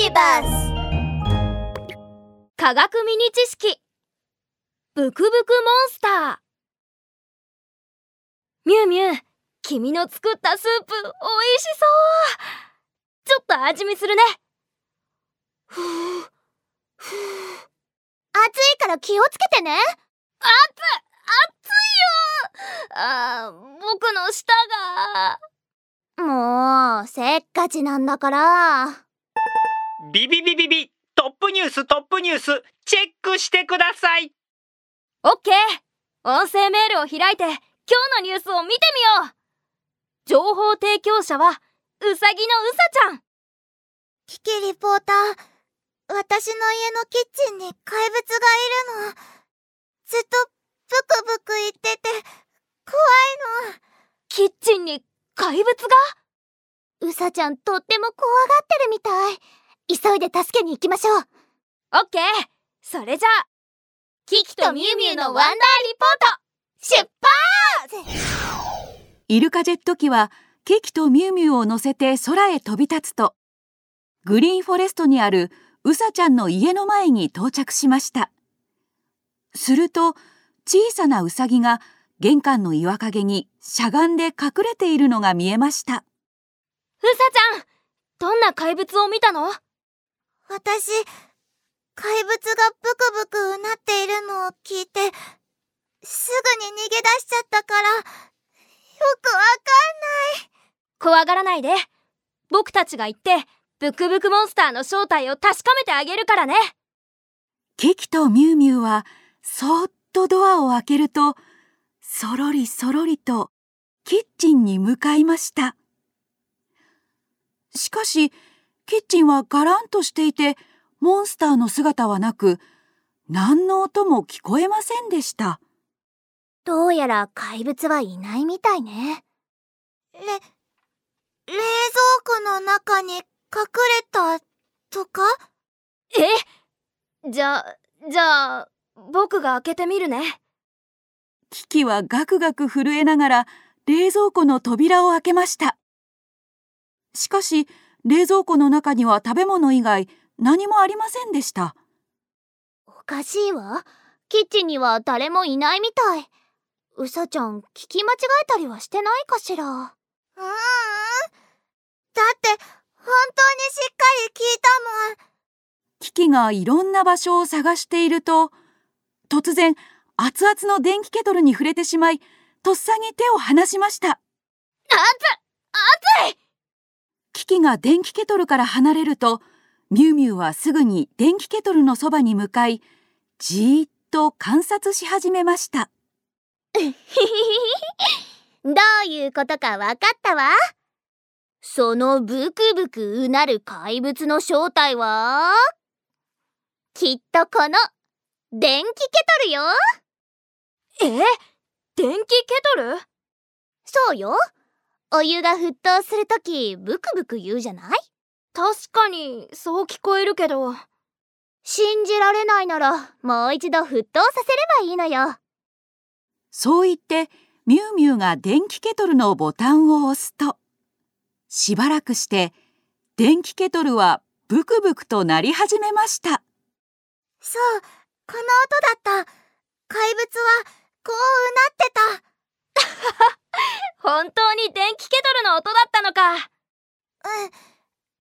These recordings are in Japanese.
ビバス科学ミニ知識。ブクブクモンスター。ミュウミュウ君の作ったスープおいしそう。ちょっと味見するね。ふうふう。暑いから気をつけてね。熱熱いよ。あ僕の舌が。もうせっかちなんだからビビビビビトップニューストップニュースチェックしてください。オッケー。音声メールを開いて今日のニュースを見てみよう。情報提供者はうさぎのうさちゃん。キキリポーター私の家のキッチンに怪物がいるの。ずっとブクブク言ってて怖いの。キッチンに怪物が？うさちゃんとっても怖がってるみたい急いで助けに行きましょう。オッケー。それじゃあキキとミュウミュウのワンダーリポート出発！イルカジェット機はキキとミュウミュウを乗せて空へ飛び立つとグリーンフォレストにあるうさちゃんの家の前に到着しました。すると小さなウサギが玄関の岩陰にしゃがんで隠れているのが見えました。うさちゃんどんな怪物を見たの？私、怪物がブクブクうなっているのを聞いて、すぐに逃げ出しちゃったから、よくわかんない。怖がらないで。僕たちが行って、ブクブクモンスターの正体を確かめてあげるからね。キキとミュウミュウは、そーっとドアを開けると、そろりそろりと、キッチンに向かいました。しかし、キッチンはガランとしていてモンスターの姿はなく何の音も聞こえませんでした。どうやら怪物はいないみたいね。れ冷蔵庫の中に隠れたとか？え？じゃあじゃあ僕が開けてみるね。キキはガクガク震えながら冷蔵庫の扉を開けました。しかし冷蔵庫の中には食べ物以外何もありませんでした。おかしいわ。キッチンには誰もいないみたい。うさちゃん聞き間違えたりはしてないかしら？ううん。だって本当にしっかり聞いたもん。キキがいろんな場所を探していると突然熱々の電気ケトルに触れてしまいとっさに手を離しました。熱熱いキキが電気ケトルから離れるとミュウミュウはすぐに電気ケトルのそばに向かいじーっと観察し始めました。どういうことかわかったわ？そのブクブクうなる怪物の正体は？きっとこの電気ケトルよ。え？電気ケトル？そうよお湯が沸騰するときブクブク言うじゃない？確かにそう聞こえるけど。信じられないならもう一度沸騰させればいいのよ。そう言ってミュウミュウが電気ケトルのボタンを押すとしばらくして電気ケトルはブクブクと鳴り始めました。そうこの音だった。怪物はこうなってた 本当に電気ケトルの音だったのか。うん。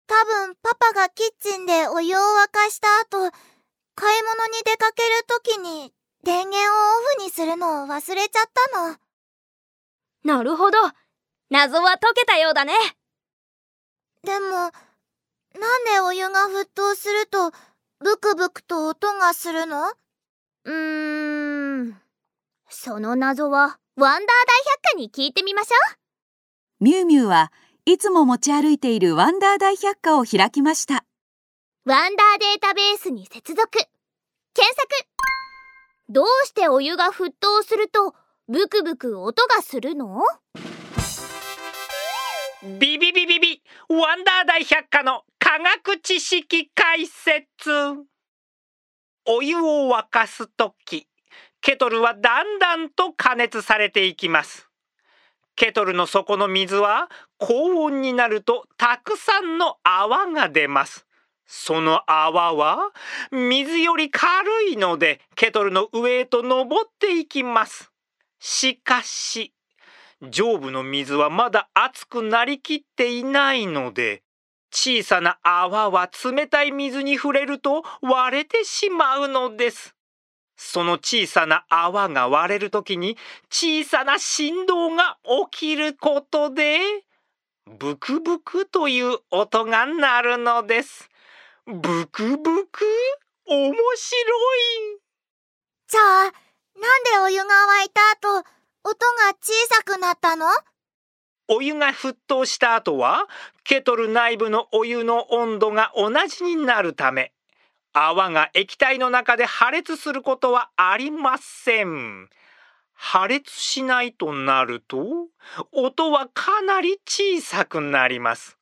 多分パパがキッチンでお湯を沸かした後、買い物に出かけるときに電源をオフにするのを忘れちゃったの。なるほど。謎は解けたようだね。でも、なんでお湯が沸騰するとブクブクと音がするの？うーん。その謎はワンダー大百科に聞いてみましょう。ミュウミュウはいつも持ち歩いているワンダー大百科を開きました。ワンダーデータベースに接続。検索。どうしてお湯が沸騰するとブクブク音がするの？ビビビビビ。ワンダー大百科の科学知識解説。お湯を沸かすときケトルはだんだんと加熱されていきます。ケトルの底の水は高温になるとたくさんの泡が出ます。その泡は水より軽いのでケトルの上へと登っていきます。しかし上部の水はまだ熱くなりきっていないので小さな泡は冷たい水に触れると割れてしまうのです。その小さな泡が割れるときに小さな振動が起きることでブクブクという音が鳴るのです。ブクブク面白い。じゃあ、なんでお湯が沸いた後、音が小さくなったの？お湯が沸騰した後はケトル内部のお湯の温度が同じになるため泡が液体の中で破裂することはありません。破裂しないとなると音はかなり小さくなります。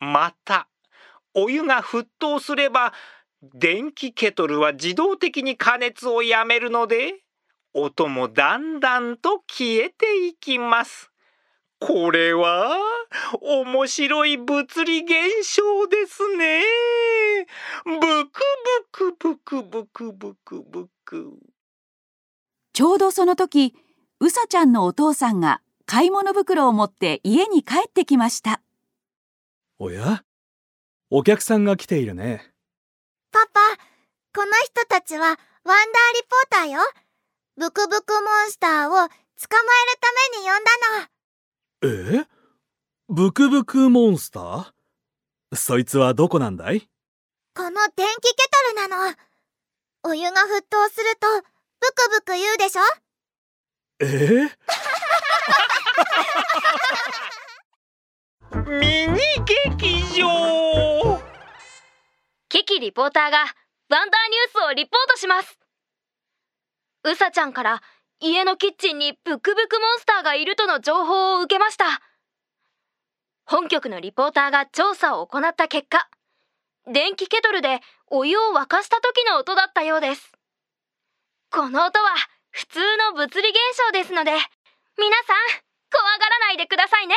またお湯が沸騰すれば電気ケトルは自動的に加熱をやめるので音もだんだんと消えていきます。これは面白い物理現象ですね。ブクブクブクブクブクブク。ちょうどその時うさちゃんのお父さんが買い物袋を持って家に帰ってきましたおや？お客さんが来ているね。パパ、この人たちはワンダーリポーターよ。ブクブクモンスターを捕まえるために呼んだの。え？ブクブクモンスター？そいつはどこなんだい？この電気ケトルなの。お湯が沸騰すると、ブクブク言うでしょ？え？ミニ劇場！キキリポーターがワンダーニュースをリポートします。うさちゃんから家のキッチンにブクブクモンスターがいるとの情報を受けました本局のリポーターが調査を行った結果電気ケトルでお湯を沸かした時の音だったようです。この音は普通の物理現象ですので皆さん怖がらないでくださいね。